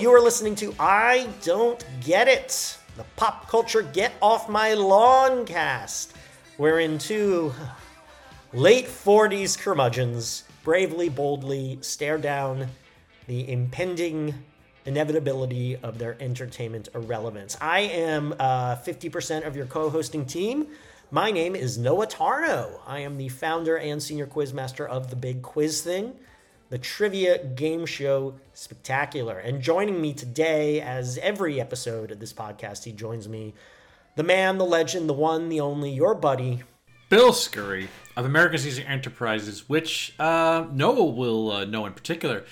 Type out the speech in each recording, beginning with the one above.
you are listening to I Don't Get It, the pop culture Get Off My Lawn cast, wherein two late 40s curmudgeons bravely, boldly stare down the impending inevitability of their entertainment irrelevance. I am uh, 50% of your co hosting team. My name is Noah Tarnow. I am the founder and senior quizmaster of The Big Quiz Thing the trivia game show spectacular. And joining me today, as every episode of this podcast, he joins me, the man, the legend, the one, the only, your buddy. Bill Scurry of American Caesar Enterprises, which uh, Noah will uh, know in particular,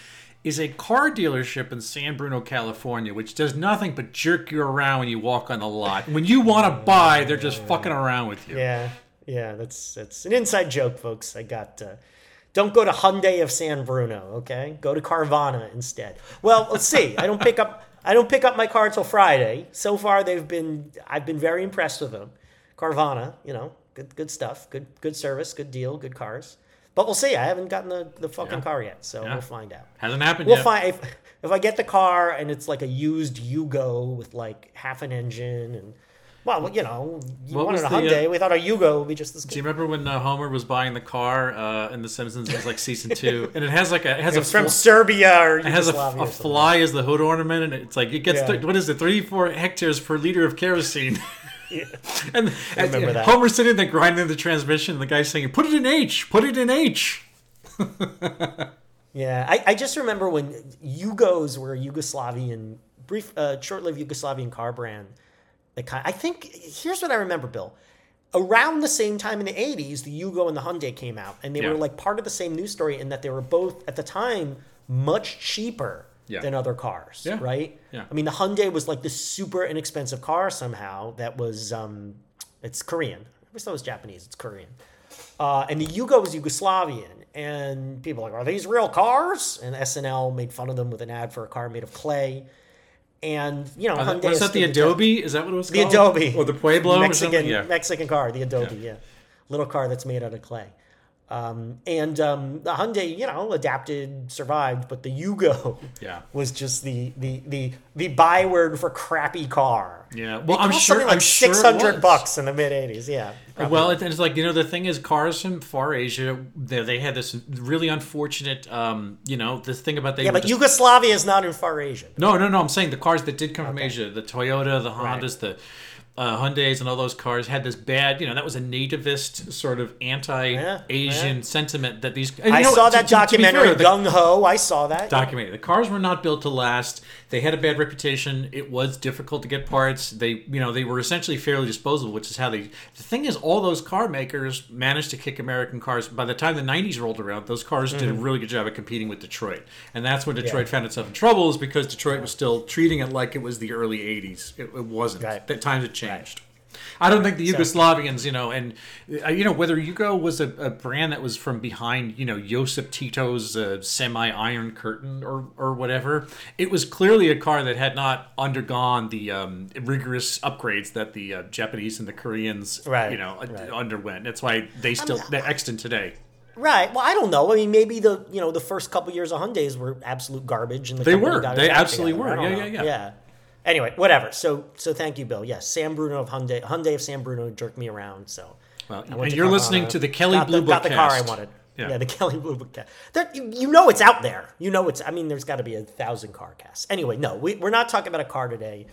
is a car dealership in San Bruno, California, which does nothing but jerk you around when you walk on the lot. When you want to buy, they're just fucking around with you. Yeah, yeah, that's that's an inside joke, folks. I got. Uh, don't go to Hyundai of San Bruno, okay? Go to Carvana instead. Well, let's see. I don't pick up. I don't pick up my car until Friday. So far, they've been. I've been very impressed with them. Carvana, you know, good good stuff, good good service, good deal, good cars. But we'll see. I haven't gotten the, the fucking Yeah. car yet, so Yeah. we'll find out. Hasn't happened yet. We'll yet. find if if I get the car and it's like a used Yugo with like half an engine and well, you know, you What wanted a the, Hyundai. uh, we thought a Yugo would be just as Do you remember when uh, Homer was buying the car uh, in The Simpsons? It was like season two, and it has like a it has It a from fl- Serbia or it has a, a fly as the hood ornament, and it's like it gets Yeah. th- what is it, thirty four hectares per liter of kerosene. and and remember that. Homer's sitting there grinding the transmission, the guy's saying, "Put it in H, put it in H." Yeah, I, I just remember when Yugos were a Yugoslavian, brief, uh, short-lived Yugoslavian car brand. I think. Here's what I remember, Bill. Around the same time in the '80s, the Yugo and the Hyundai came out, and they Yeah. were like part of the same news story in that they were both at the time much cheaper Yeah. than other cars. Yeah. Right. Yeah. I mean, the Hyundai was like this super inexpensive car somehow that was um, it's Korean. I wish that was Japanese. It's Korean. Uh, and the Yugo was Yugoslavian. And people were like, are these real cars? And SNL made fun of them with an ad for a car made of clay. And, you know, Uh, Hyundai was that the Adobe? Is that what it was The called? Adobe. or the Pueblo? Mexican? Yeah. Mexican car, the Adobe, yeah. Little car that's made out of clay. Um, and um, the Hyundai, you know, adapted, survived, but the Yugo Yeah. was just the the the the byword for crappy car. Yeah. Well, I'm sure. like I'm sure it six hundred was. bucks in the mid '80s. Yeah. probably. Well, it, it's like you know the thing is, cars from far Asia, they, they had this really unfortunate, um, you know, this thing about they. yeah, but just- Yugoslavia is not in far Asia. no, no, no. I'm saying the cars that did come from Asia, the Toyota, the Right. Hondas, the uh, Hyundai's, and all those cars had this bad, you know, that was a nativist sort of anti-Asian yeah. sentiment that these. I know, saw that to- to be fair, documentary, Gung Ho. I saw that. documentary. The cars were not built to last. They had a bad reputation. It was difficult to get parts. They, you know, they were essentially fairly disposable, which is how they. The thing is, all those car makers managed to kick American cars. By the time the '90s rolled around, those cars did a Mm-hmm. really good job at competing with Detroit, and that's when Detroit found itself in trouble, is because Detroit was still treating it like it was the early '80s. It, it wasn't. That times had changed. I don't think the Yugoslavians, you know, and uh, you know whether Yugo was a, a brand that was from behind, you know, Josip Tito's uh, semi-iron curtain or or whatever. It was clearly a car that had not undergone the um, rigorous upgrades that the uh, Japanese and the Koreans, Right, you know, right. underwent. That's why they still they're extant today. Right. Well, I don't know. I mean, maybe the you know the first couple years of Hyundai's were absolute garbage, and the They were. They absolutely together. were. I don't Yeah, yeah, yeah. Anyway, whatever. So so thank you, Bill. Yes, Sam Bruno of Hyundai, Hyundai of San Bruno jerked me around. So. Well, and you're listening to the Kelley got Blue the, Book got the car I cast. wanted. Yeah. Yeah, the Kelley Blue Book cast. There, you, you know it's out there. You know it's. I mean, there's got to be a thousand car casts. Anyway, no, we, we're not talking about a car today.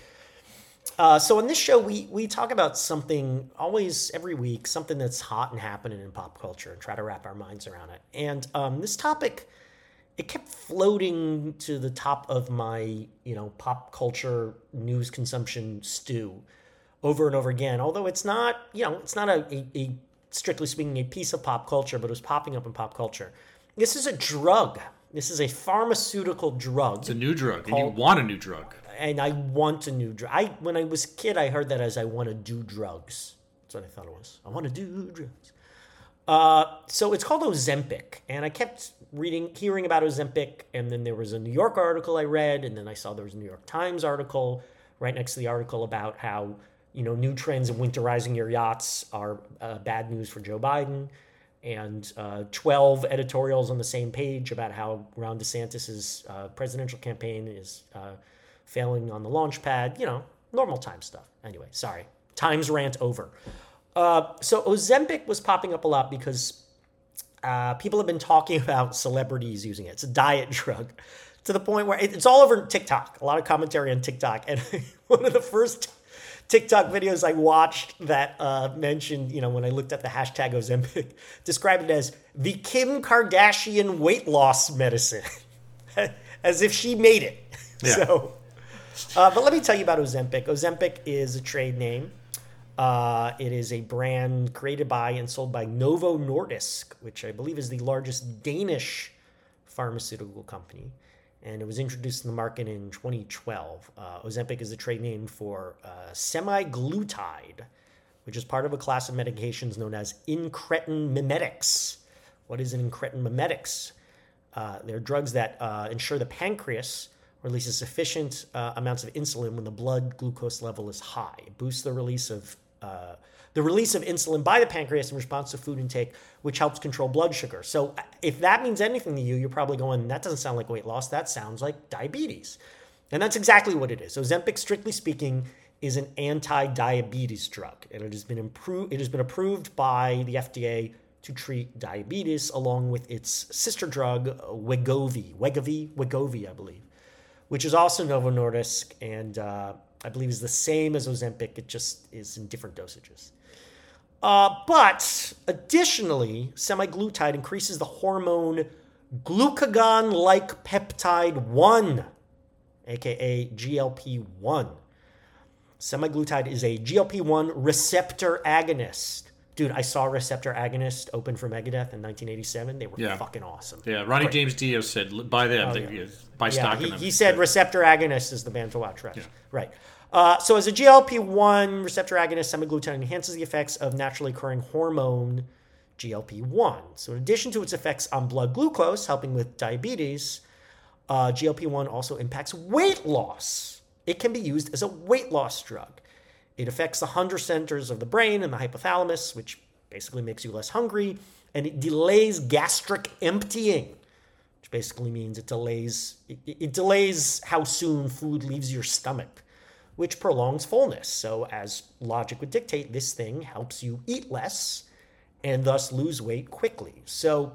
Uh, so in this show, we we talk about something always every week, something that's hot and happening in pop culture, and try to wrap our minds around it. And um, this topic, it kept floating to the top of my you know pop culture news consumption stew over and over again. Although it's not you know it's not a, a, a strictly speaking a piece of pop culture, but it was popping up in pop culture. This is a drug. This is a pharmaceutical drug It's a new drug, and you want a new drug. and I want a new drug. I when I was a kid, I heard that as I want to do drugs. That's what I thought it was. I want to do drugs. Uh, so it's called Ozempic, and I kept reading, hearing about Ozempic, and then there was a New York article I read, and then I saw there was a New York Times article right next to the article about how you know new trends in winterizing your yachts are uh, bad news for Joe Biden, and uh, 12 editorials on the same page about how Ron DeSantis's uh, presidential campaign is uh, failing on the launch pad. You know, normal time stuff. Anyway, sorry, Times rant over. Uh, so Ozempic was popping up a lot because uh, people have been talking about celebrities using it. It's a diet drug to the point where it- it's all over TikTok. A lot of commentary on TikTok, and one of the first TikTok videos I watched that uh, mentioned, you know, when I looked at the hashtag Ozempic, described it as the Kim Kardashian weight loss medicine, as if she made it. Yeah. So, uh, but let me tell you about Ozempic. Ozempic is a trade name. Uh, it is a brand created by and sold by Novo Nordisk, which I believe is the largest Danish pharmaceutical company. And it was introduced in the market in 2012. Uh, Ozempic is a trade name for uh, semaglutide, which is part of a class of medications known as incretin mimetics. What is an incretin mimetics? Uh, they're drugs that uh, ensure the pancreas releases sufficient uh, amounts of insulin when the blood glucose level is high. It boosts the release of the release of insulin by the pancreas in response to food intake, which helps control blood sugar. So, if that means anything to you, you're probably going, "That doesn't sound like weight loss. That sounds like diabetes," and that's exactly what it is. Ozempic, strictly speaking, is an anti-diabetes drug, and it has been improved. It has been approved by the FDA to treat diabetes, along with its sister drug Wegovy, Wegovy, Wegovy, I believe, which is also Novo Nordisk, and uh, I believe is the same as Ozempic. It just is in different dosages. Uh, but additionally, semaglutide increases the hormone glucagon-like peptide 1, aka GLP-1. Semaglutide is a GLP-1 receptor agonist. Dude, I saw Receptor Agonist open for Megadeth in 1987. They were Yeah. fucking awesome. Yeah, Ronnie James Dio said "L- buy them. Oh, they, yeah. Buy Yeah, stock he, in them. he said receptor agonist is the band to watch, right? Right. Uh, so as a GLP-1 receptor agonist, semaglutide enhances the effects of naturally occurring hormone GLP-1. So in addition to its effects on blood glucose, helping with diabetes, uh, GLP-1 also impacts weight loss. It can be used as a weight loss drug. It affects the hunger centers of the brain and the hypothalamus, which basically makes you less hungry, and it delays gastric emptying which basically means it delays it, it delays how soon food leaves your stomach, which prolongs fullness. So, as logic would dictate, this thing helps you eat less and thus lose weight quickly. So,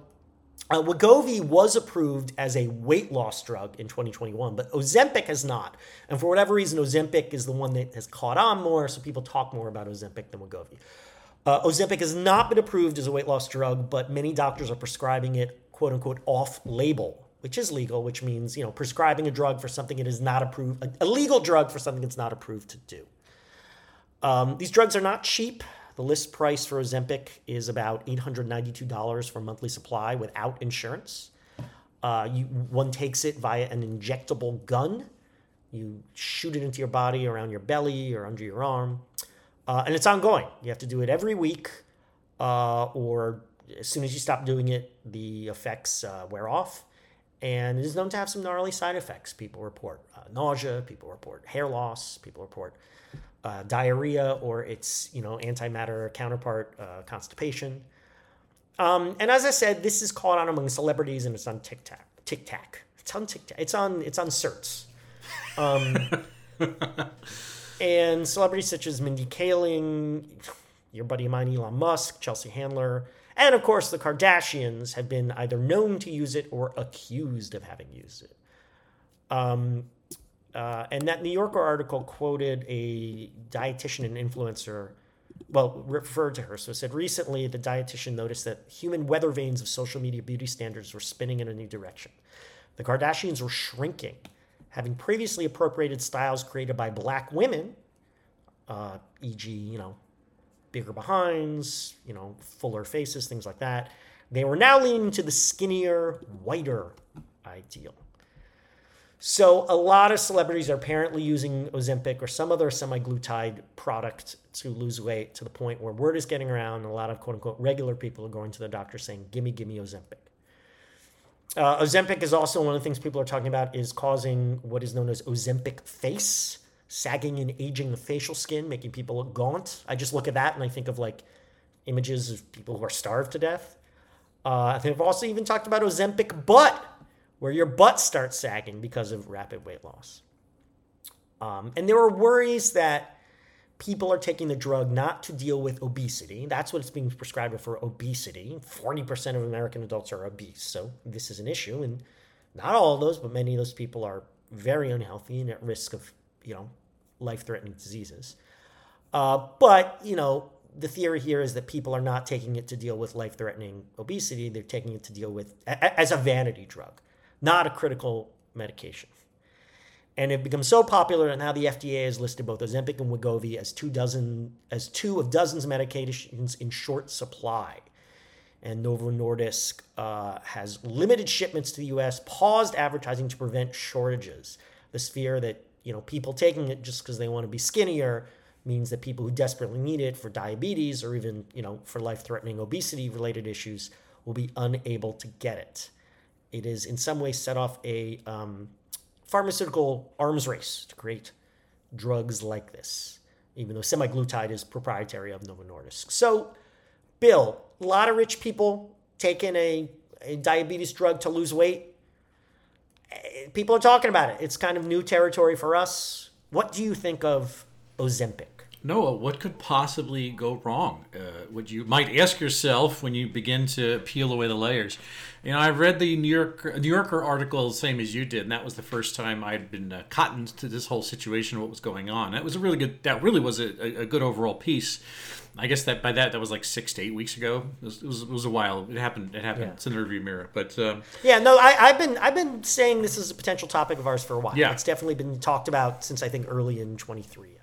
uh, Wegovy was approved as a weight loss drug in 2021, but Ozempic has not. And for whatever reason, Ozempic is the one that has caught on more, so people talk more about Ozempic than Wegovy. Uh, Ozempic has not been approved as a weight loss drug, but many doctors are prescribing it, quote unquote, off label, which is legal, which means, you know, prescribing a drug for something it is not approved, a, a legal drug for something it's not approved to do. Um, these drugs are not cheap. The list price for Ozempic is about $892 for monthly supply without insurance. Uh, you, one takes it via an injectable gun. You shoot it into your body, around your belly, or under your arm. Uh, and it's ongoing. You have to do it every week, uh, or as soon as you stop doing it, the effects uh, wear off. And it is known to have some gnarly side effects. People report uh, nausea, people report hair loss, people report uh, diarrhea or its you know antimatter counterpart, uh, constipation. Um, and as I said, this is caught on among celebrities, and it's on TikTok. TikTok. It's on TikTok. It's on. It's on certs. Um, and celebrities such as Mindy Kaling, your buddy of mine Elon Musk, Chelsea Handler, and of course the Kardashians have been either known to use it or accused of having used it. Um, uh, and that New Yorker article quoted a dietitian and influencer, well, referred to her. So it said recently the dietitian noticed that human weather vanes of social media beauty standards were spinning in a new direction. The Kardashians were shrinking, having previously appropriated styles created by black women, uh, e.g., you know, bigger behinds, you know, fuller faces, things like that. They were now leaning to the skinnier, whiter ideal. So a lot of celebrities are apparently using Ozempic or some other semaglutide product to lose weight to the point where word is getting around a lot of quote unquote regular people are going to the doctor saying, gimme, gimme Ozempic. Uh, Ozempic is also one of the things people are talking about is causing what is known as Ozempic face, sagging and aging the facial skin, making people look gaunt. I just look at that and I think of like images of people who are starved to death. Uh, I think they've also even talked about Ozempic butt, where your butt starts sagging because of rapid weight loss. Um, and there are worries that people are taking the drug not to deal with obesity. That's what it's being prescribed for obesity. 40% of American adults are obese. So this is an issue. And not all of those, but many of those people are very unhealthy and at risk of, you know, life threatening diseases. Uh, but, you know, the theory here is that people are not taking it to deal with life threatening obesity. They're taking it to deal with as a vanity drug, not a critical medication. And it becomes so popular that now the FDA has listed both Ozempic and Wegovy as two dozen as two of dozens of medications in short supply. And Novo Nordisk uh, has limited shipments to the U.S., paused advertising to prevent shortages. This fear that you know people taking it just because they want to be skinnier means that people who desperately need it for diabetes or even you know for life-threatening obesity-related issues will be unable to get it. It is in some way set off a um, pharmaceutical arms race to create drugs like this, even though semaglutide is proprietary of Novo Nordisk. So, Bill, a lot of rich people taking a, a diabetes drug to lose weight. Eh, People are talking about it. It's kind of new territory for us. What do you think of Ozempic? Noah, what could possibly go wrong? Uh, what you might ask yourself when you begin to peel away the layers. You know, I read the New Yorker, New Yorker article the same as you did, and that was the first time I'd been uh, cottoned to this whole situation, what was going on. That was a really good. That really was a, a, a good overall piece. I guess that by that that was like six to eight weeks ago. It was, it was, it was a while. It happened. It happened. Yeah. It's in the review mirror, but. Um, Yeah, no, I, I've been I've been saying this is a potential topic of ours for a while. Yeah. It's definitely been talked about since I think early in 23.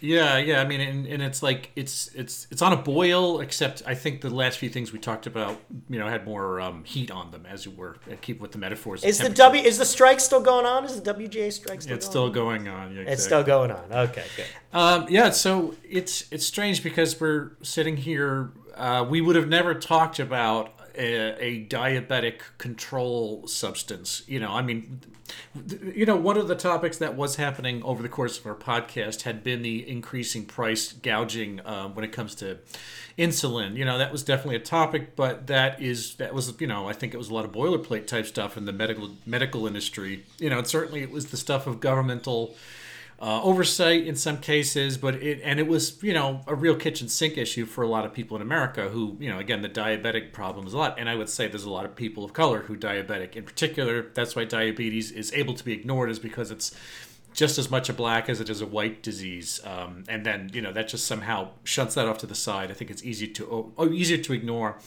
Yeah, yeah. I mean, and, and it's like it's it's it's on a boil. Except I think the last few things we talked about, you know, had more um, heat on them, as you were. Keep with the metaphors. Is the. W is the strike still going on? Is the WGA strike still going on? It's going still on? going on. Yeah, It's still going on. Okay, good. Um, yeah, so it's it's strange because we're sitting here. Uh, we would have never talked about a, a diabetic control substance. You know, I mean, you know, one of the topics that was happening over the course of our podcast had been the increasing price gouging uh, when it comes to insulin. You know, that was definitely a topic, but that is that was you know I think it was a lot of boilerplate type stuff in the medical medical industry. You know, certainly it was the stuff of governmental uh, oversight in some cases, but it and it was you know a real kitchen sink issue for a lot of people in America who you know again the diabetic problem is a lot, and I would say there's a lot of people of color who diabetic in particular. That's why diabetes is able to be ignored is because it's just as much a black as it is a white disease, um, and then you know that just somehow shuts that off to the side. I think it's easy to oh, easier to ignore,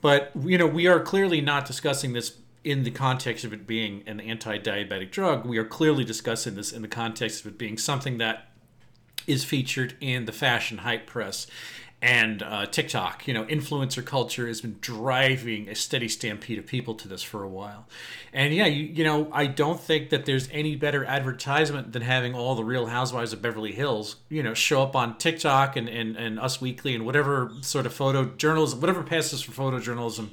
but you know we are clearly not discussing this in the context of it being an anti-diabetic drug. We are clearly discussing this in the context of it being something that is featured in the fashion hype press and uh, TikTok. You know, influencer culture has been driving a steady stampede of people to this for a while. And yeah, you, you know, I don't think that there's any better advertisement than having all the Real Housewives of Beverly Hills, you know, show up on TikTok and, and, and Us Weekly and whatever sort of photo photojournalism, whatever passes for photojournalism,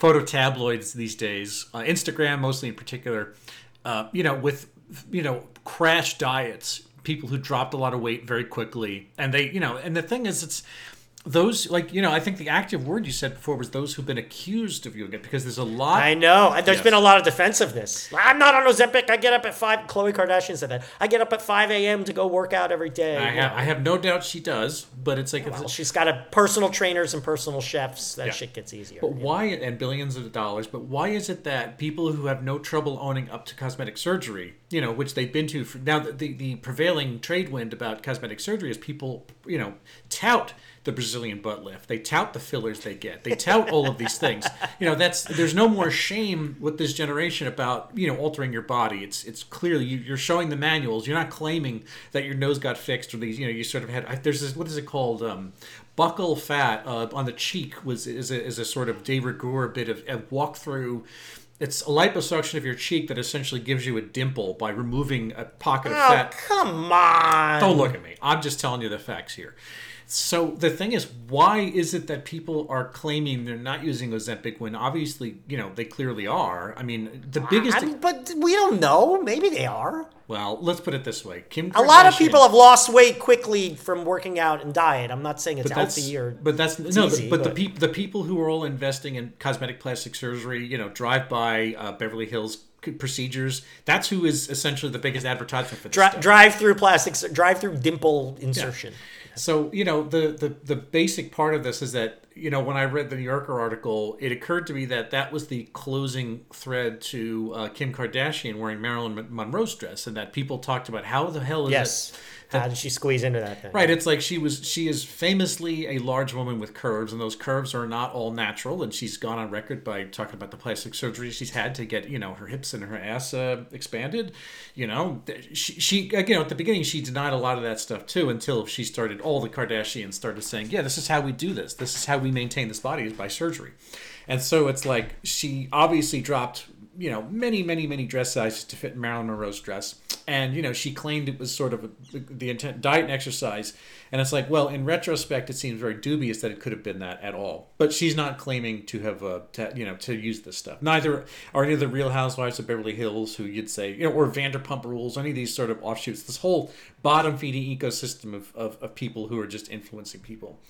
photo tabloids these days, uh, Instagram mostly in particular, uh, you know, with, you know, crash diets people who dropped a lot of weight very quickly. And they you know and the thing is it's those like you know i think the active word you said before was those who've been accused of doing it because there's a lot I know. There's Yes. been a lot of defensiveness I'm not on Ozempic. I get up at five. Khloe Kardashian said that. I get up at five a.m. to go work out every day. I have. I have no doubt she does but it's like oh, Well, it's, she's got a personal trainers and personal chefs. That Yeah. shit gets easier. But why, and billions of dollars, but why is it that people who have no trouble owning up to cosmetic surgery, you know, which they've been to for now, the, the, the prevailing trade wind about cosmetic surgery is people, you know, tout the Brazilian butt lift. They tout the fillers they get. They tout all of these things. You know, that's, there's no more shame with this generation about, you know, altering your body. It's, it's clearly, you, you're showing the manuals. You're not claiming that your nose got fixed or these, you know, you sort of had, there's this, what is it called? Um, buccal fat uh, on the cheek was is a, is a sort of de rigueur bit of a walkthrough it's a liposuction of your cheek that essentially gives you a dimple by removing a pocket of Oh, fat. come on. Don't look at me. I'm just telling you the facts here. So the thing is, why is it that people are claiming they're not using Ozempic when obviously, you know, they clearly are? I mean, the biggest. I mean, but we don't know. Maybe they are. well, let's put it this way: Kim. A lot of people have lost weight quickly from working out and diet. I'm not saying it's healthy or. but that's no. easy, but, the but- people, the people who are all investing in cosmetic plastic surgery, you know, drive by uh, Beverly Hills procedures. That's who is essentially the biggest advertisement for this Dri- drive through plastics, drive through dimple insertion. So you know the, the the basic part of this is that you know when I read the New Yorker article, it occurred to me that that was the closing thread to uh, Kim Kardashian wearing Marilyn Monroe's dress, and that people talked about how the hell is Yes. it How did she squeeze into that thing? Right, it's like she was she is famously a large woman with curves and those curves are not all natural and she's gone on record by talking about the plastic surgery she's had to get, you know, her hips and her ass uh, expanded, you know. She, she again at the beginning she denied a lot of that stuff too until she started all the Kardashians started saying, "Yeah, this is how we do this. This is how we maintain this body is by surgery." And so it's like she obviously dropped you know many many many dress sizes to fit Marilyn Monroe's dress. And you know she claimed it was sort of a, the intent diet and exercise. And it's like well in retrospect it seems very dubious that it could have been that at all. But she's not claiming to have uh, to, you know to use this stuff. Neither are any of the real housewives of beverly hills who you'd say you know or vanderpump rules any of these sort of offshoots. This whole bottom feeding ecosystem of, of, of people who are just influencing people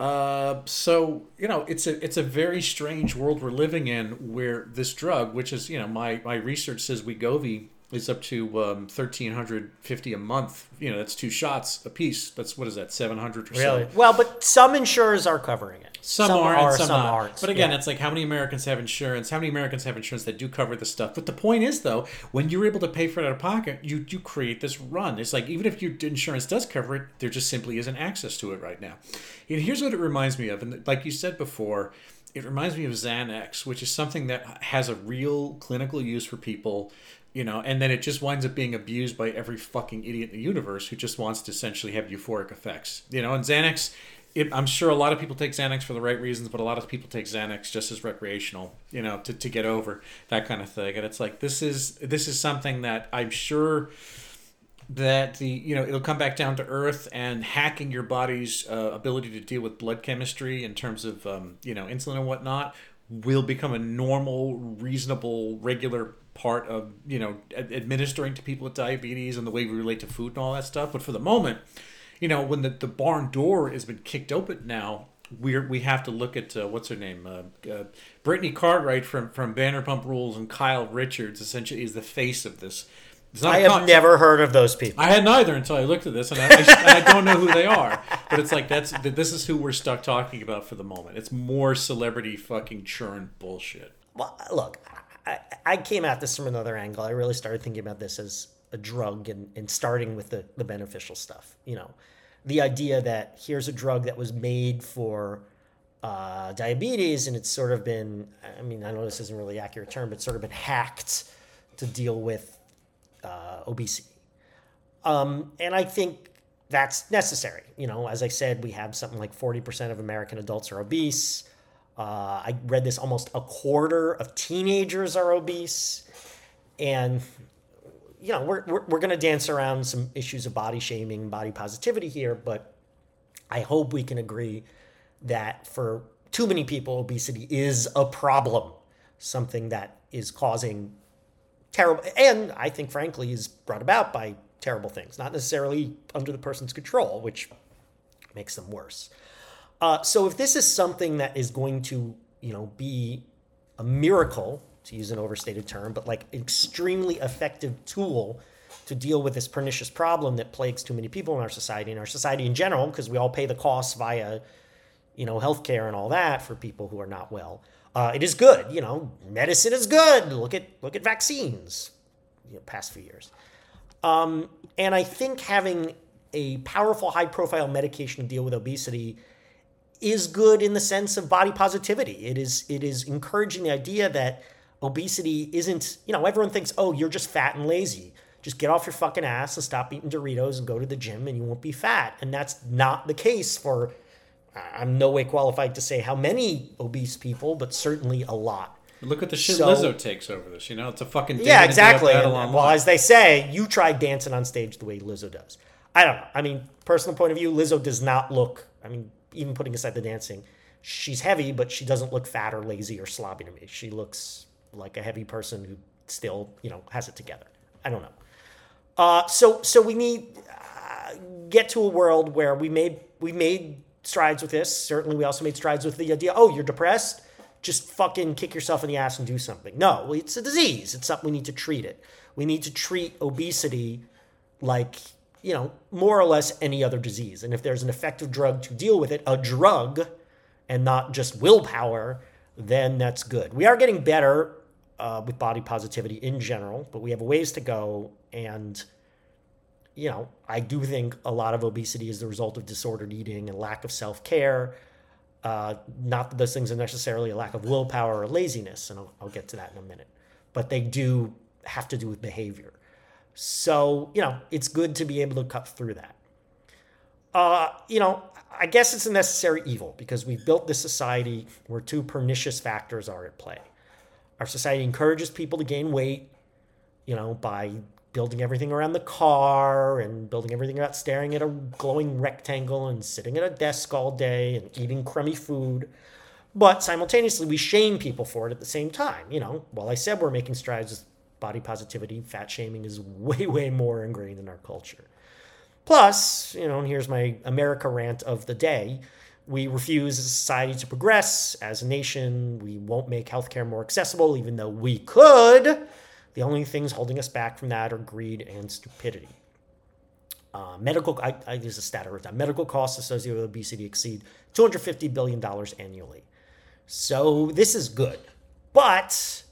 uh, so you know, it's a it's a very strange world we're living in, where this drug, which is you know, my my research says Wegovy is up to um, thirteen hundred fifty a month. You know, that's two shots a piece. That's what is that, seven hundred or Really? so. Well, but some insurers are covering it. Some, are, and some, not. aren't. But again, Yeah. it's like how many Americans have insurance? How many Americans have insurance that do cover the stuff? But the point is, though, when you're able to pay for it out of pocket, you you create this run. It's like even if your insurance does cover it, there just simply isn't access to it right now. And here's what it reminds me of, and like you said before, it reminds me of Xanax, which is something that has a real clinical use for people. You know, and then it just winds up being abused by every fucking idiot in the universe who just wants to essentially have euphoric effects. You know, and Xanax, it, I'm sure a lot of people take Xanax for the right reasons, but a lot of people take Xanax just as recreational, you know, to, to get over that kind of thing. And it's like this is this is something that I'm sure that the you know it'll come back down to earth and hacking your body's uh, ability to deal with blood chemistry in terms of um, you know insulin and whatnot will become a normal, reasonable, regular part of you know ad- administering to people with diabetes and the way we relate to food and all that stuff. But for the moment, you know, when the, the barn door has been kicked open now, we're we have to look at uh, what's her name, uh, uh, Brittany Cartwright from from Vanderpump Rules and Kyle Richards essentially is the face of this. I have con- never heard of those people. I had neither until I looked at this, and I, I, I don't know who they are. But it's like that's this is who we're stuck talking about for the moment. It's more celebrity fucking churn bullshit. Well, look, I, I came at this from another angle. I really started thinking about this as a drug and, and starting with the, the beneficial stuff. You know, the idea that here's a drug that was made for uh, diabetes and it's sort of been, I mean, I know this isn't really accurate term, but sort of been hacked to deal with uh, obesity. Um, and I think that's necessary. You know, as I said, we have something like 40% of American adults are obese. Uh, I read this almost a quarter of teenagers are obese. And, you know, we're, we're, we're going to dance around some issues of body shaming, body positivity here, but I hope we can agree that for too many people, obesity is a problem, something that is causing terrible, and I think, frankly, is brought about by terrible things, not necessarily under the person's control, which makes them worse. Uh, so if this is something that is going to, you know, be a miracle, to use an overstated term, but like extremely effective tool to deal with this pernicious problem that plagues too many people in our society and our society in general, because we all pay the costs via, you know, healthcare and all that for people who are not well. Uh, it is good, you know. Medicine is good. Look at look at vaccines, you know, past few years. Um, and I think having a powerful, high profile medication to deal with obesity is good in the sense of body positivity. It is it is encouraging the idea that obesity isn't, you know, everyone thinks, oh, you're just fat and lazy. Just get off your fucking ass and stop eating Doritos and go to the gym and you won't be fat. And that's not the case for I'm no way qualified to say how many obese people, but certainly a lot. Look at the shit So- Lizzo takes over this. You know, it's a fucking Yeah, exactly. And, well, line. as they say, you try dancing on stage the way Lizzo does. I don't know. I mean, personal point of view, Lizzo does not look. I mean, even putting aside the dancing, she's heavy, but she doesn't look fat or lazy or sloppy to me. She looks like a heavy person who still, you know, has it together. I don't know. Uh, so, so we need uh, get to a world where we made we made strides with this. Certainly, we also made strides with the idea. Oh, you're depressed. Just fucking kick yourself in the ass and do something. No, it's a disease. It's something we need to treat it. We need to treat obesity like you know more or less any other disease. And if there's an effective drug to deal with it, a drug, and not just willpower, then that's good. We are getting better uh, with body positivity in general, but we have ways to go. And, you know, I do think a lot of obesity is the result of disordered eating and lack of self care. Uh, not that those things are necessarily a lack of willpower or laziness, and I'll, I'll get to that in a minute, but they do have to do with behavior. So, you know, it's good to be able to cut through that. Uh, you know, I guess it's a necessary evil because we've built this society where two pernicious factors are at play. Our society encourages people to gain weight, you know, by building everything around the car and building everything about staring at a glowing rectangle and sitting at a desk all day and eating crummy food. But simultaneously, we shame people for it at the same time. You know, while I said we're making strides with body positivity, fat shaming is way, way more ingrained in our culture. Plus, you know, and here's my America rant of the day. We refuse as a society to progress. As a nation, we won't make healthcare more accessible, even though we could. The only things holding us back from that are greed and stupidity. Uh, medical, I, I use a stat every time. Medical costs associated with obesity exceed $250 billion annually. So this is good. But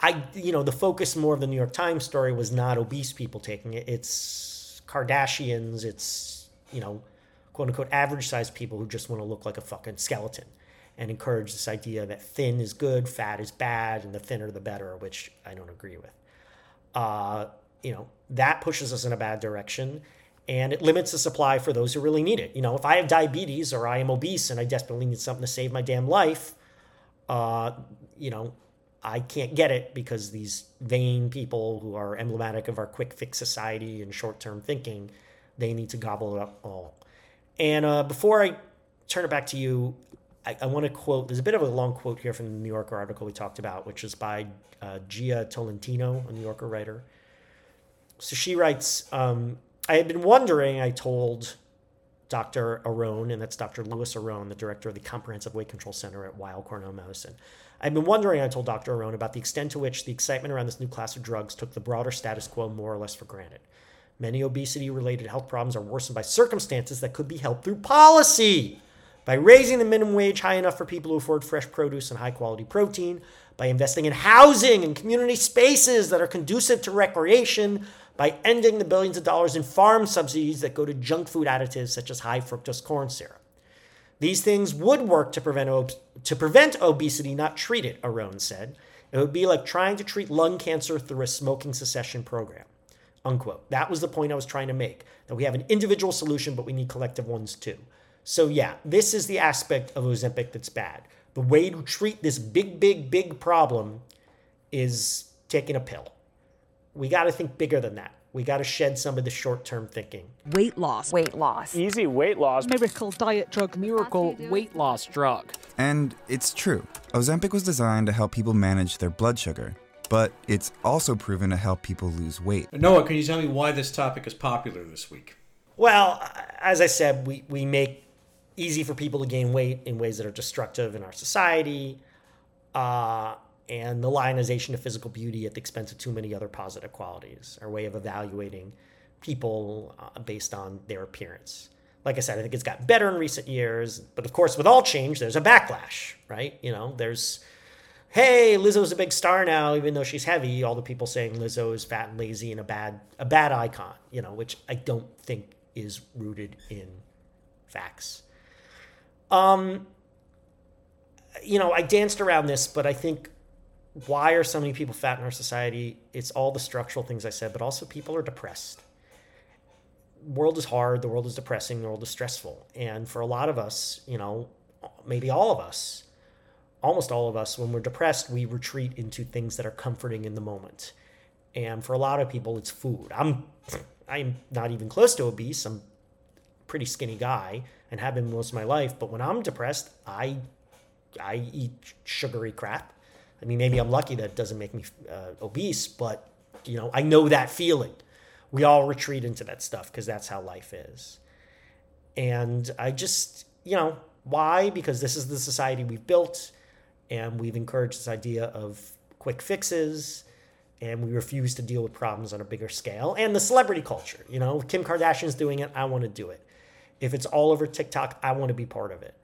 I, you know, the focus more of the New York Times story was not obese people taking it. It's Kardashians. It's, you know, quote unquote average sized people who just want to look like a fucking skeleton and encourage this idea that thin is good, fat is bad, and the thinner the better, which I don't agree with. Uh, you know, that pushes us in a bad direction and it limits the supply for those who really need it. You know, if I have diabetes or I am obese and I desperately need something to save my damn life, uh, you know, I can't get it because these vain people who are emblematic of our quick fix society and short term thinking, they need to gobble it up all. And uh, before I turn it back to you, I, I want to quote. There's a bit of a long quote here from the New Yorker article we talked about, which is by uh, Jia Tolentino, a New Yorker writer. So she writes, um, I had been wondering, I told Dr. Aronne, and that's Dr. Louis Aronne, the director of the Comprehensive Weight Control Center at Weill Cornell Medicine. I've been wondering, I told Dr. Aronne, about the extent to which the excitement around this new class of drugs took the broader status quo more or less for granted. Many obesity related health problems are worsened by circumstances that could be helped through policy. By raising the minimum wage high enough for people who afford fresh produce and high quality protein, by investing in housing and community spaces that are conducive to recreation, by ending the billions of dollars in farm subsidies that go to junk food additives such as high fructose corn syrup. These things would work to prevent, ob- to prevent obesity, not treat it, Aronne said. It would be like trying to treat lung cancer through a smoking cessation program. Unquote. That was the point I was trying to make. That we have an individual solution, but we need collective ones too. So, yeah, this is the aspect of Ozempic that's bad. The way to treat this big, big, big problem is taking a pill. We got to think bigger than that. We got to shed some of the short term thinking. weight loss. weight loss. Easy weight loss. miracle diet drug. Miracle weight loss drug. And it's true. Ozempic was designed to help people manage their blood sugar, but it's also proven to help people lose weight. Noah, can you tell me why this topic is popular this week? Well, as I said, we, we make easy for people to gain weight in ways that are destructive in our society, uh, and the lionization of physical beauty at the expense of too many other positive qualities, our way of evaluating people uh, based on their appearance. Like I said, I think it's got better in recent years, but of course, with all change, there's a backlash, right? You know, there's hey, Lizzo's a big star now, even though she's heavy. All the people saying Lizzo is fat and lazy and a bad a bad icon, you know, which I don't think is rooted in facts. Um, you know, I danced around this, but I think why are so many people fat in our society? It's all the structural things I said, but also people are depressed. World is hard, the world is depressing, the world is stressful. And for a lot of us, you know, maybe all of us, almost all of us, when we're depressed, we retreat into things that are comforting in the moment. And for a lot of people, it's food. I'm, I'm not even close to obese. I'm pretty skinny guy and have been most of my life. But when I'm depressed, I, I eat sugary crap. I mean, maybe I'm lucky that it doesn't make me uh, obese, but you know, I know that feeling. We all retreat into that stuff because that's how life is. And I just, you know, why? Because this is the society we've built and we've encouraged this idea of quick fixes and we refuse to deal with problems on a bigger scale. And the celebrity culture, you know, Kim Kardashian's doing it, I want to do it. If it's all over TikTok, I want to be part of it.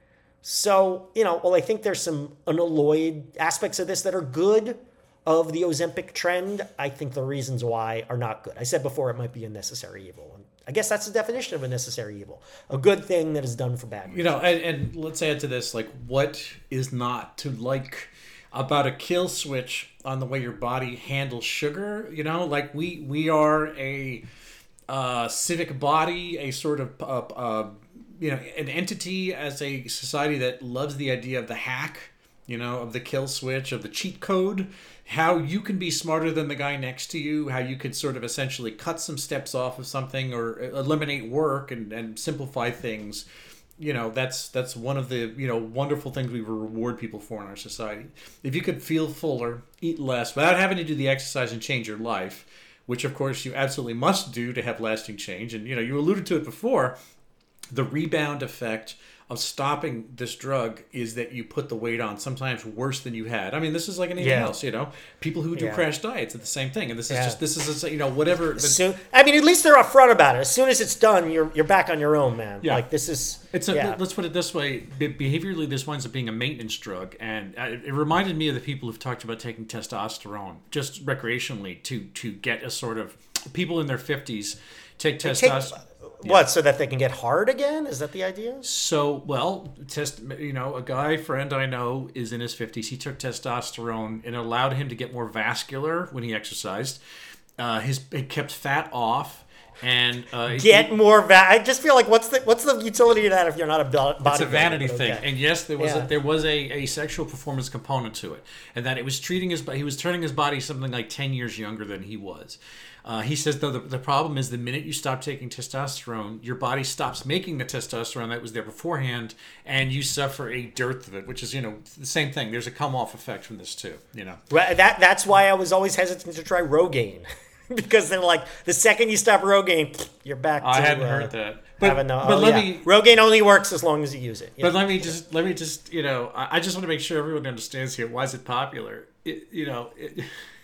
So, you know, well, I think there's some unalloyed aspects of this that are good of the Ozempic trend. I think the reasons why are not good. I said before it might be a necessary evil. And I guess that's the definition of a necessary evil. A good thing that is done for bad reasons. You know, and, and let's add to this, like, what is not to like about a kill switch on the way your body handles sugar? You know, like we we are a uh, civic body, a sort of uh, uh, you know, an entity as a society that loves the idea of the hack. You know, of the kill switch, of the cheat code, how you can be smarter than the guy next to you, how you could sort of essentially cut some steps off of something or uh, eliminate work and, and simplify things. You know that's that's one of the you know wonderful things we reward people for in our society. If you could feel fuller eat less without having to do the exercise and change your life which of course you absolutely must do to have lasting change. And you know you alluded to it before the rebound effect of stopping this drug is that you put the weight on sometimes worse than you had. I mean, this is like anything Yeah. else, you know. People who do Yeah. crash diets are the same thing, and this is Yeah. just this is a, you know whatever. but- Soon, I mean, at least they're upfront about it. As soon as it's done, you're you're back on your own, man. Yeah. Like this is. It's a, let's put it this way: behaviorally, this winds up being a maintenance drug, and it reminded me of the people who've talked about taking testosterone just recreationally to to get a sort of people in their fifties take Take- What so that they can get hard again? Is that the idea? So, well, test. You know, a guy friend I know is in his fifties. He took testosterone and it allowed him to get more vascular when he exercised. Uh, his it kept fat off, and uh, Get more. Va- I just feel like what's the what's the utility of that if you're not a bo- bodybuilder? it's a vanity thing, okay. and yes, there was Yeah. a, there was a, a sexual performance component to it, and that it was treating his he was turning his body something like ten years younger than he was. Uh, he says though the, the problem is the minute you stop taking testosterone, your body stops making the testosterone that was there beforehand, and you suffer a dearth of it, which is you know the same thing. There's a come off effect from this too, you know. Right, that that's why I was always hesitant to try Rogaine. because they're like the second you stop Rogaine, you're back to I hadn't uh, heard that, having no, but oh, let yeah. me Rogaine only works as long as you use it. Yeah. But let me just let me just you know I, I just want to make sure everyone understands here why is it popular. It, you know, it,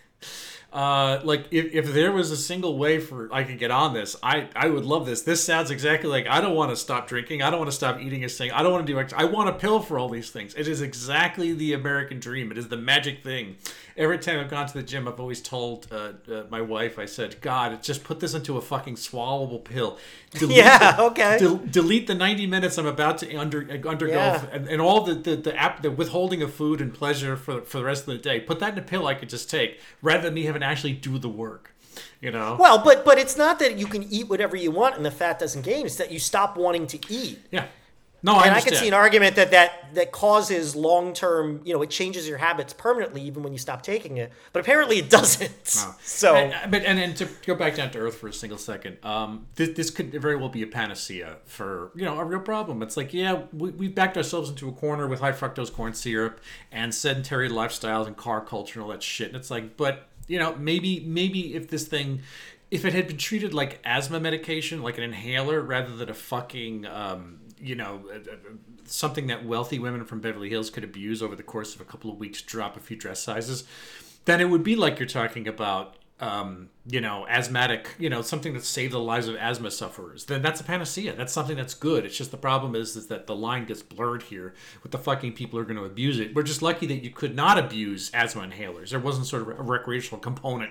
uh, like if, if there was a single way for I could get on this, I I would love this. This sounds exactly like I don't want to stop drinking. I don't want to stop eating a thing. I don't want to do. Ex- I want a pill for all these things. It is exactly the American dream. It is the magic thing. Every time I've gone to the gym, I've always told uh, uh, my wife, I said, "God, just put this into a fucking swallowable pill." Delete Yeah, the- okay. del- delete the 90 minutes I'm about to under, undergo Yeah. and, and all the the, the, app, the withholding of food and pleasure for, for the rest of the day. Put that in a pill I could just take rather than me having to actually do the work. You know? well, but but it's not that you can eat whatever you want and the fat doesn't gain. It's that you stop wanting to eat. yeah. No, I and I could see an argument that that that causes long term. You know, it changes your habits permanently even when you stop taking it. But apparently, it doesn't. So And- but and, and to go back down to earth for a single second, um, this, this could very well be a panacea for you know a real problem. It's like yeah, we we backed ourselves into a corner with high fructose corn syrup and sedentary lifestyles and car culture and all that shit. And it's like, but you know, maybe maybe if this thing. If it had been treated like asthma medication, like an inhaler, rather than a fucking, um, you know, something that wealthy women from Beverly Hills could abuse over the course of a couple of weeks, drop a few dress sizes, then it would be like you're talking about um, you know, asthmatic, you know, something that saved the lives of asthma sufferers, then that's a panacea. That's something that's good. It's just the problem is, is that the line gets blurred here with the fucking people who are going to abuse it. We're just lucky that you could not abuse asthma inhalers. There wasn't sort of a recreational component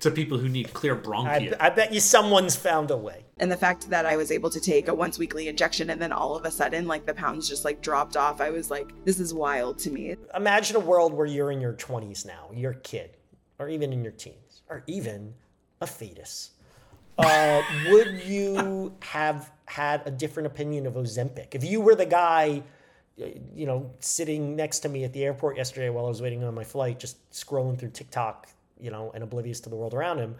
to people who need clear I. I bet you someone's found a way. and the fact that I was able to take a once weekly injection and then all of a sudden like the pounds just like dropped off. I was like, this is wild to me. Imagine a world where you're in your 20s now, you're a kid, or even in your teens, or even a fetus. Uh, would you have had a different opinion of Ozempic if you were the guy you know, sitting next to me at the airport yesterday while I was waiting on my flight, just scrolling through TikTok, you know, and oblivious to the world around him,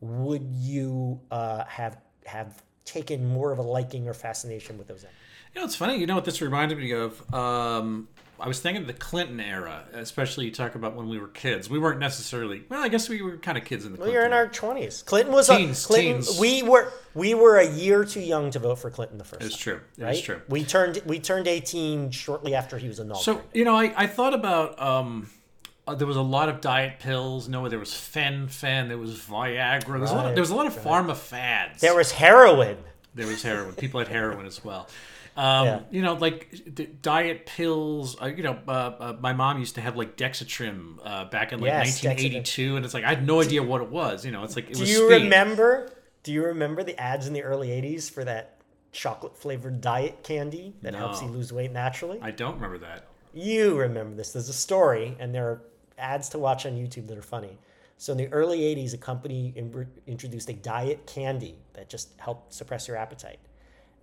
would you uh, have have taken more of a liking or fascination with Ozempic? You know, it's funny. You know what this reminded me of? Um, I was thinking of the Clinton era, especially you talk about when we were kids. We weren't necessarily. Well, I guess we were kind of kids in the. Well, Clinton you're in era. our twenties. Clinton was Teens, a Clinton. teens. We were we were a year too young to vote for Clinton the first. It's time, true. It is true. We turned we turned eighteen shortly after he was a known. So you know, I, I thought about um, uh, there was a lot of diet pills. No, there was Fen Phen. There was Viagra. There was, a lot of, there was a lot of pharma fads. there was heroin. There was heroin. People had heroin as well. Um, Yeah. You know, like d- diet pills. Uh, you know, uh, uh, my mom used to have like Dexatrim uh, back in like Yes, 1982, and it's like I had no idea what it was. You know, it's like it Do was. you speed. remember? Do you remember the ads in the early '80s for that chocolate flavored diet candy that helps you lose weight naturally? I don't remember that. You remember this. There's a story, and there are ads to watch on YouTube that are funny. So in the early 80s, a company in- introduced a diet candy that just helped suppress your appetite.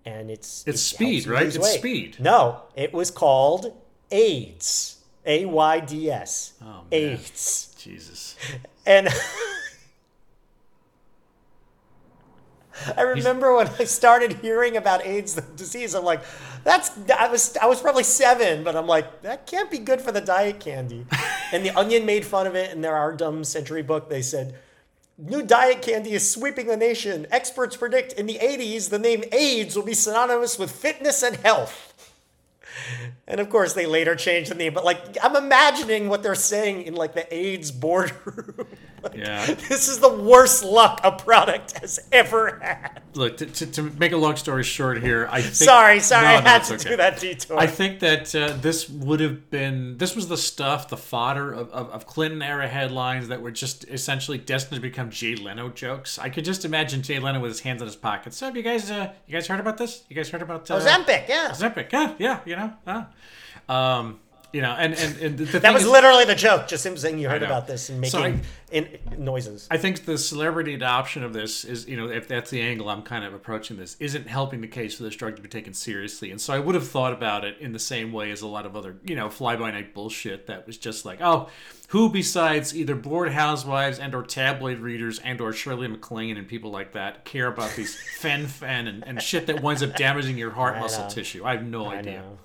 And it's It's it speed, right? It's weight. speed. No, it was called AIDS. A Y D S. Oh. AIDS. Jesus. And I remember when I started hearing about AIDS the disease, I'm like, that's I was I was probably seven, but I'm like, that can't be good for the diet candy. and the Onion made fun of it in their Our Dumb Century book. They said, New diet candy is sweeping the nation. Experts predict in the 80s the name AIDS will be synonymous with fitness and health. And of course, they later changed the name. But like, I'm imagining what they're saying in like the AIDS boardroom. Like, Yeah. This is the worst luck a product has ever had. Look, to, to, to make a long story short here, I think. sorry, sorry, No, I no, had to okay. do that detour. I think that uh, this would have been this was the stuff, the fodder of, of, of Clinton era headlines that were just essentially destined to become Jay Leno jokes. I could just imagine Jay Leno with his hands in his pockets. So, have you guys, uh, you guys heard about this? You guys heard about uh, Ozempic, yeah. Ozempic, yeah, yeah, you know, uh, um, you know, and and, and That was is- literally the joke. Just him saying you heard about this and So making I- in, noises. I think the celebrity adoption of this is, you know, if that's the angle I'm kind of approaching this, isn't helping the case for this drug to be taken seriously. And so I would have thought about it in the same way as a lot of other, you know, fly by night bullshit that was just like, oh, who besides either bored housewives and or tabloid readers and or Shirley MacLaine and people like that care about these Fen Phen and, and shit that winds up damaging your heart I muscle know. tissue? I have no I idea. know.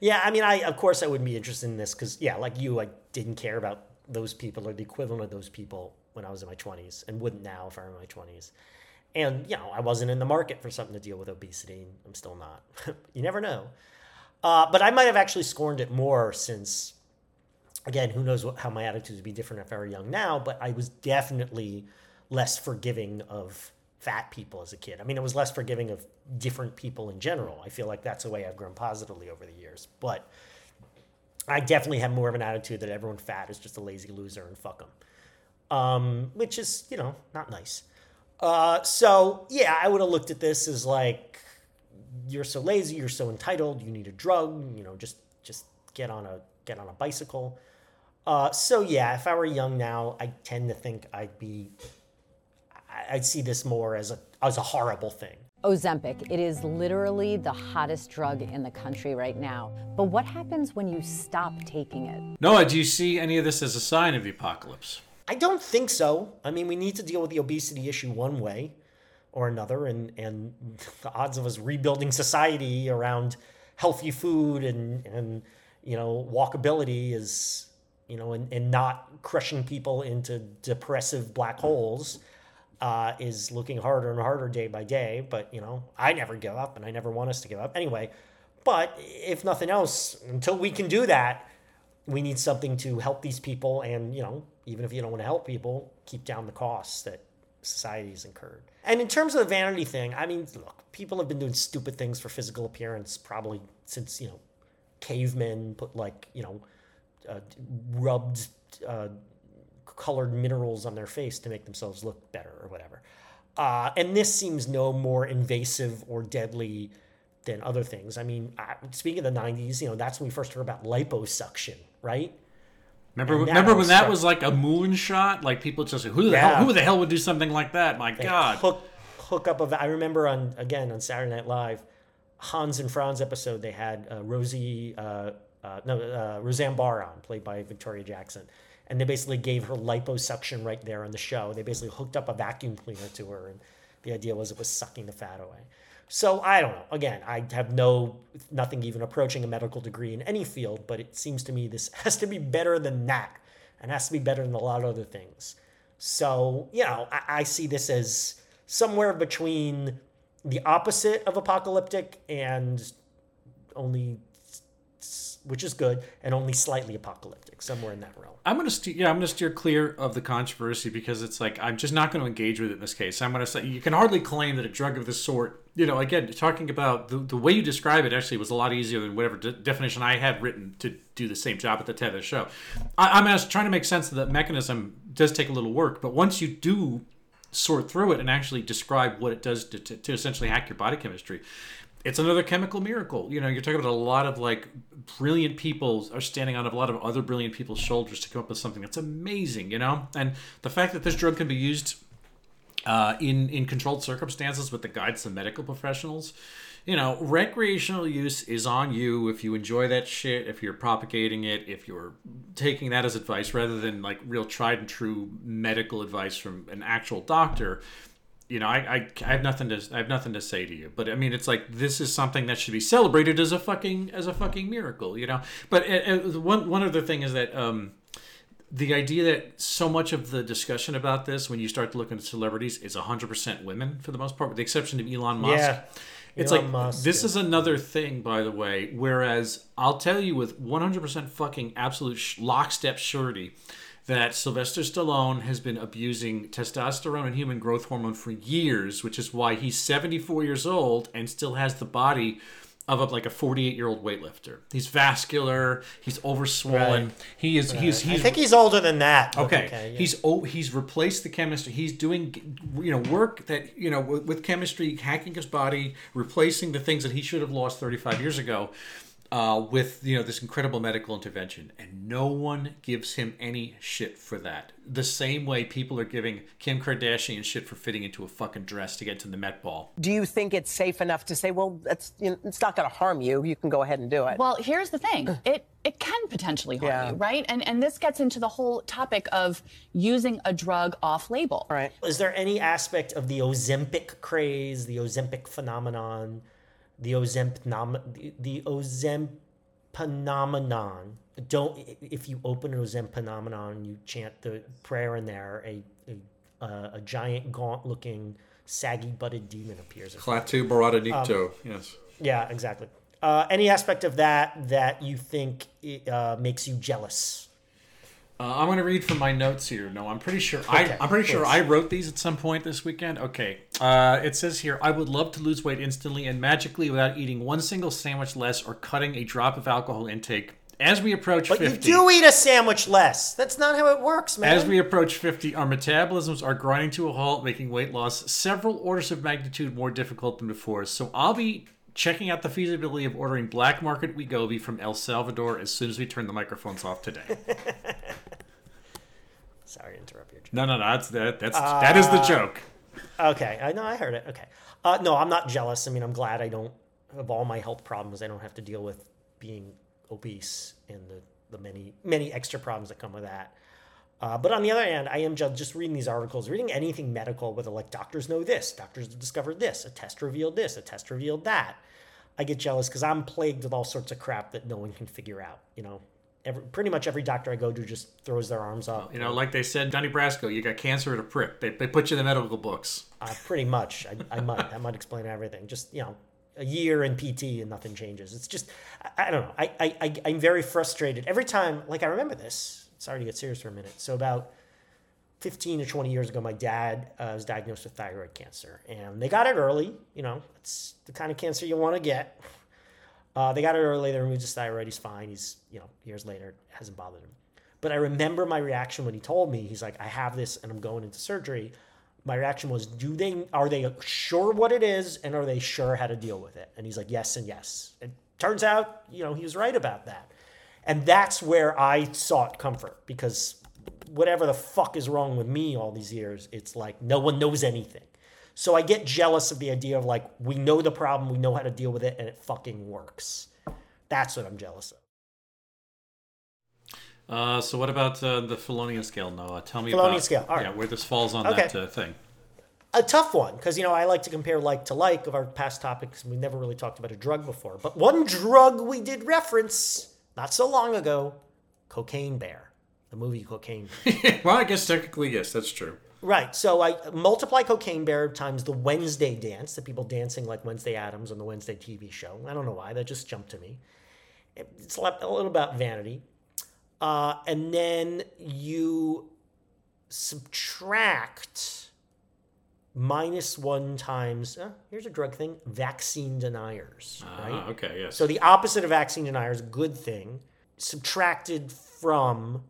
Yeah, I mean, I of course I wouldn't be interested in this because yeah, like you, I didn't care about those people or the equivalent of those people when I was in my twenties, and wouldn't now if I were in my twenties. And you know, I wasn't in the market for something to deal with obesity. I'm still not. you never know. Uh, but I might have actually scorned it more since, again, who knows what, how my attitudes would be different if I were young now. But I was definitely less forgiving of fat people as a kid. I mean, it was less forgiving of different people in general. I feel like that's the way I've grown positively over the years. But I definitely have more of an attitude that everyone fat is just a lazy loser and fuck them, um, which is you know not nice. Uh, so yeah, I would have looked at this as like you're so lazy, you're so entitled, you need a drug, you know, just just get on a get on a bicycle. Uh, so yeah, if I were young now, I tend to think I'd be I- see this more as a as a horrible thing. Ozempic, it is literally the hottest drug in the country right now. But what happens when you stop taking it? Noah, do you see any of this as a sign of the apocalypse? I don't think so. I mean, we need to deal with the obesity issue one way or another, and and the odds of us rebuilding society around healthy food and and you know walkability is you know and, and not crushing people into depressive black holes uh, is looking harder and harder day by day. But you know, I never give up, and I never want us to give up anyway. But if nothing else, until we can do that, we need something to help these people and you know even if you don't want to help people keep down the costs that society has incurred and in terms of the vanity thing i mean look people have been doing stupid things for physical appearance probably since you know cavemen put like you know uh, rubbed uh, colored minerals on their face to make themselves look better or whatever uh, and this seems no more invasive or deadly than other things. I mean, I, speaking of the '90s, you know, that's when we first heard about liposuction, right? Remember, remember when that was like a moonshot? Like people just who the Yeah. hell who the hell would do something like that? My They God. hook hook up of. I remember on again on Saturday Night Live, Hans and Franz episode, they had uh, Rosie, uh, uh, no, uh, Roseanne Barr on, played by Victoria Jackson. And they basically gave her liposuction right there on the show. They basically hooked up a vacuum cleaner to her, and the idea was it was sucking the fat away. So I don't know. Again, I have no nothing even approaching a medical degree in any field, but it seems to me this has to be better than that, and has to be better than a lot of other things. So you know, I, I see this as somewhere between the opposite of apocalyptic and only, which is good, and only slightly apocalyptic, somewhere in that realm. I'm gonna steer. Yeah, I'm gonna steer clear of the controversy because it's like I'm just not going to engage with it in this case. I'm gonna say you can hardly claim that a drug of this sort. You know, again, talking about the, the way you describe it actually was a lot easier than whatever de- definition I had written to do the same job at the tether show. I, I'm just trying to make sense of the mechanism. Does take a little work, but once you do sort through it and actually describe what it does to, to, to essentially hack your body chemistry, it's another chemical miracle. You know, you're talking about a lot of like brilliant people are standing on a lot of other brilliant people's shoulders to come up with something that's amazing, you know? And the fact that this drug can be used uh, in in controlled circumstances with the guidance of medical professionals. You know, recreational use is on you if you enjoy that shit, if you're propagating it, if you're taking that as advice rather than like real tried and true medical advice from an actual doctor. You know, I, I, I have nothing to I have nothing to say to you, but I mean, it's like this is something that should be celebrated as a fucking as a fucking miracle, you know. But uh, uh, one one other thing is that um, the idea that so much of the discussion about this, when you start to look into celebrities, is 100% women for the most part, with the exception of Elon Musk. Yeah. It's Elon like Musk, this yeah. is another thing, by the way. Whereas I'll tell you with 100% fucking absolute sh- lockstep surety that Sylvester Stallone has been abusing testosterone and human growth hormone for years, which is why he's 74 years old and still has the body of a, like a 48 year old weightlifter. He's vascular. He's overswollen. Right. He is. He's. I think he's older than that. but Okay, yeah. he's oh he's replaced the chemistry. He's doing you know work that you know with, with chemistry, hacking his body, replacing the things that he should have lost 35 years ago, uh, with you know this incredible medical intervention, and no one gives him any shit for that. The same way people are giving Kim Kardashian shit for fitting into a fucking dress to get to the Met Ball. Do you think it's safe enough to say, well, that's you know, it's not going to harm you. You can go ahead and do it. Well, here's the thing. It it can potentially harm Yeah. you, right? And and this gets into the whole topic of using a drug off label. right. Is there any aspect of the Ozempic craze, the Ozempic phenomenon, the Ozemp the, the Ozemp phenomenon? Don't if you open an Ozemp phenomenon and you chant the prayer in there, a a, uh, a giant gaunt-looking, saggy-butted demon appears. Klaatu Barada Nikto. yes. Yeah, exactly. Uh, any aspect of that that you think uh, makes you jealous? Uh, I'm going to read from my notes here. No, I'm pretty sure. I, Okay, I'm pretty sure. I wrote these at some point this weekend. Okay. Uh, it says here, I would love to lose weight instantly and magically without eating one single sandwich less or cutting a drop of alcohol intake. As we approach But 50, you do eat a sandwich less. That's not how it works, man. as we approach 50, our metabolisms are grinding to a halt, making weight loss several orders of magnitude more difficult than before. So I'll be checking out the feasibility of ordering black market Wegovy from El Salvador as soon as we turn the microphones off today. Sorry to interrupt joke. no, no, no, that's that. That's that is the joke. Okay, I know I heard it. Okay, uh, no, I'm not jealous. I mean, I'm glad I don't of all my health problems. I don't have to deal with being obese and the the many many extra problems that come with that. Uh, but on the other hand, I am just, just reading these articles, reading anything medical, whether like doctors know this, doctors have discovered this, a test revealed this, a test revealed that. I get jealous because I'm plagued with all sorts of crap that no one can figure out. You know, every, pretty much every doctor I go to just throws their arms up. You know, like they said, Donnie Brasco, you got cancer at a prick. They, they put you in the medical books. Uh, pretty much. I, I might. That might explain everything. Just you know, a year in PT and nothing changes. It's just I, I don't know. I, I I I'm very frustrated every time. Like I remember this. Sorry to get serious for a minute. So about. 15 or 20 years ago, my dad uh, was diagnosed with thyroid cancer, and they got it early. You know, it's the kind of cancer you want to get. Uh, they got it early. They removed his thyroid. He's fine. He's, you know, years later, hasn't bothered him. But I remember my reaction when he told me, he's like, I have this and I'm going into surgery. My reaction was, do they, are they sure what it is and are they sure how to deal with it? And he's like, yes and yes. It turns out, you know, he was right about that. And that's where I sought comfort because whatever the fuck is wrong with me all these years, it's like no one knows anything. So I get jealous of the idea of like, we know the problem, we know how to deal with it, and it fucking works. That's what I'm jealous of. Uh, so what about uh, the Felonious scale, Noah? Tell me Felonian about scale, all right. yeah, where this falls on Okay. that uh, thing. a tough one because you know I like to compare like to like of our past topics. We never really talked about a drug before, but one drug we did reference not so long ago: Cocaine Bear, the movie Cocaine. Bear. well, I guess technically yes, that's true. right. So I multiply Cocaine Bear times the Wednesday dance, the people dancing like Wednesday Addams on the Wednesday TV show. I don't know why that just jumped to me. It's a lot- a little about vanity, uh, and then you subtract minus one times uh, here's a drug thing vaccine deniers right Ah, okay, yes. so the opposite of vaccine deniers good thing subtracted from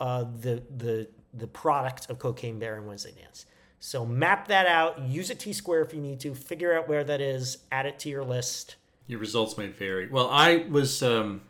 uh, the the the product of cocaine bear and wednesday dance so map that out use a t-square if you need to figure out where that is add it to your list Your results may vary. Well, I was, um,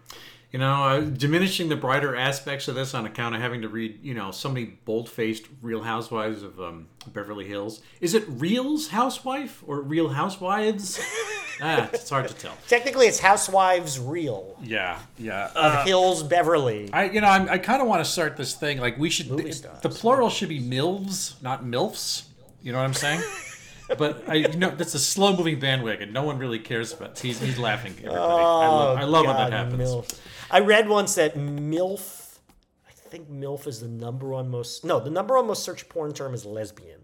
you know, uh, diminishing the brighter aspects of this on account of having to read, you know, so many bold-faced Real Housewives of um, Beverly Hills. Is it Real's housewife or Real Housewives? ah, it's hard to tell. technically it's housewives real Yeah, yeah. of Uh, hills beverly I, you know, I'm, I kind of want to start this thing. Like, we should. Movie The, stars. the plural should be milves, not milfs. You know what I'm saying? but I, you know, that's a slow-moving bandwagon. No one really cares about. He's, he's laughing. Everybody. I love, I love when that Oh, happens. MILF. I read once that MILF, I think MILF is the number one most, no, the number one most searched porn term is lesbian.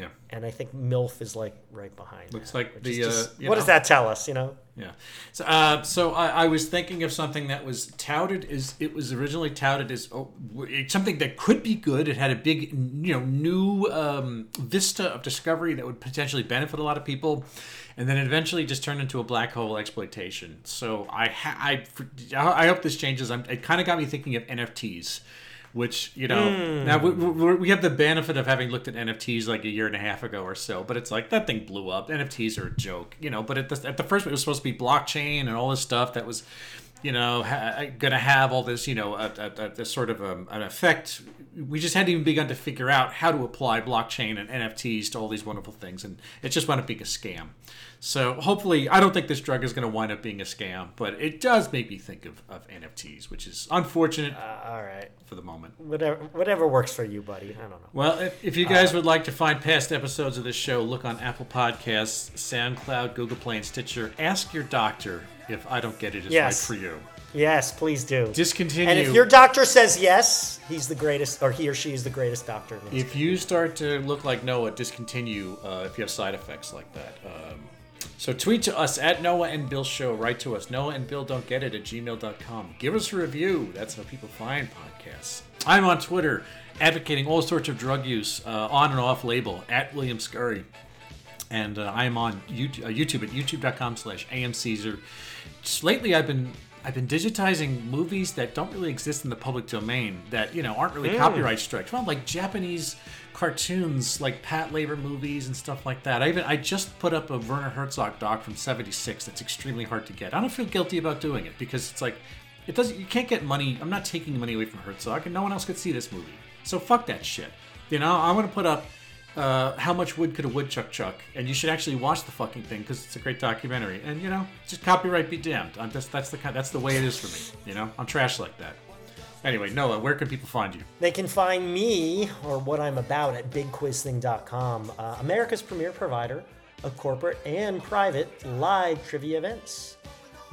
Yeah. And I think MILF is like right behind. Looks that, like the, just- uh, what know. does that tell us, you know? Yeah. So, uh, so I, I was thinking of something that was touted as it was originally touted as oh, something that could be good. It had a big, you know, new um, vista of discovery that would potentially benefit a lot of people, and then it eventually just turned into a black hole exploitation. So I, ha- I, I hope this changes. I'm, it kind of got me thinking of NFTs. Which you know, Hmm. now we, we, we have the benefit of having looked at NFTs like a year and a half ago or so, but it's like that thing blew up. NFTs are a joke, you know. But at the, at the first, it was supposed to be blockchain and all this stuff that was, you know, ha- going to have all this, you know, a, a, a, a sort of um an effect. We just hadn't even begun to figure out how to apply blockchain and NFTs to all these wonderful things, and it just wound up being a scam. So hopefully, I don't think this drug is going to wind up being a scam, but it does make me think of, of NFTs, which is unfortunate All right. for the moment. Whatever, whatever works for you, buddy. I don't know. Well, if, if you guys would like to find past episodes of this show, look on Apple Podcasts, SoundCloud, Google Play, and Stitcher. Ask your doctor if I don't get it, it is Yes. right for you. Yes, please do. Discontinue. And if your doctor says yes, he's the greatest, or he or she is the greatest doctor. in the if you start to look like Noah, discontinue uh, if you have side effects like that. Um, so tweet to us at Noah and Bill Show. Write to us, Noah and Bill Don't Get It at gmail.com. Give us a review. That's how people find podcasts. I'm on Twitter advocating all sorts of drug use uh, on and off label at William Scurry. And uh, I'm on YouTube, uh, YouTube at youtube.com slash amcaesar. Lately, I've been I've been digitizing movies that don't really exist in the public domain that you know aren't really Mm. copyright strikes. Well, like Japanese cartoons, like Patlabor movies and stuff like that. I even I just put up a Werner Herzog doc from '76 that's extremely hard to get. I don't feel guilty about doing it because it's like it doesn't. You can't get money. I'm not taking money away from Herzog, and no one else could see this movie. So fuck that shit. You know, I'm gonna put up uh, how much wood could a woodchuck chuck, and you should actually watch the fucking thing because it's a great documentary. And you know, just copyright be damned. I'm just that's the kind that's the way it is for me. You know, I'm trash like that. Anyway, Noah, where can people find you? They can find me or what I'm about at bigquizthing.com, uh, America's premier provider of corporate and private live trivia events.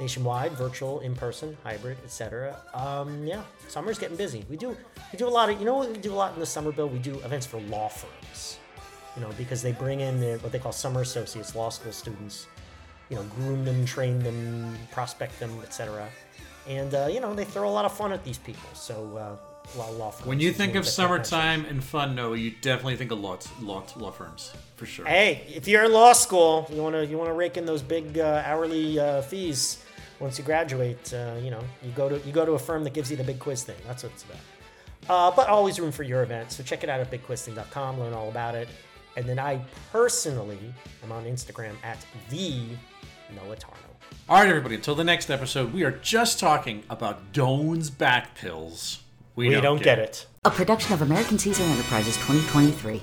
Nationwide, virtual, in person, hybrid, etc. Um, yeah, summer's getting busy. We do we do a lot of you know what we do a lot in the summer bill. We do events for law firms, you know, because they bring in their, what they call summer associates, law school students, you know, groom them, train them, prospect them, etc. And uh, you know they throw a lot of fun at these people. So uh, a lot of law firms. When you think of summertime and fun, no, you definitely think of law law, law firms for sure. Hey, if you're in law school, you want to you want to rake in those big uh, hourly uh, fees once you graduate. Uh, you know, you go to you go to a firm that gives you the big quiz thing. That's what it's about. Uh, but always room for your event. So check it out at bigquizthing.com. Learn all about it. And then I personally am on Instagram at the Noah Tarnow. All right, everybody. Until the next episode, we are just talking about Doan's back pills. We don't get it. A production of American Caesar Enterprises 2023.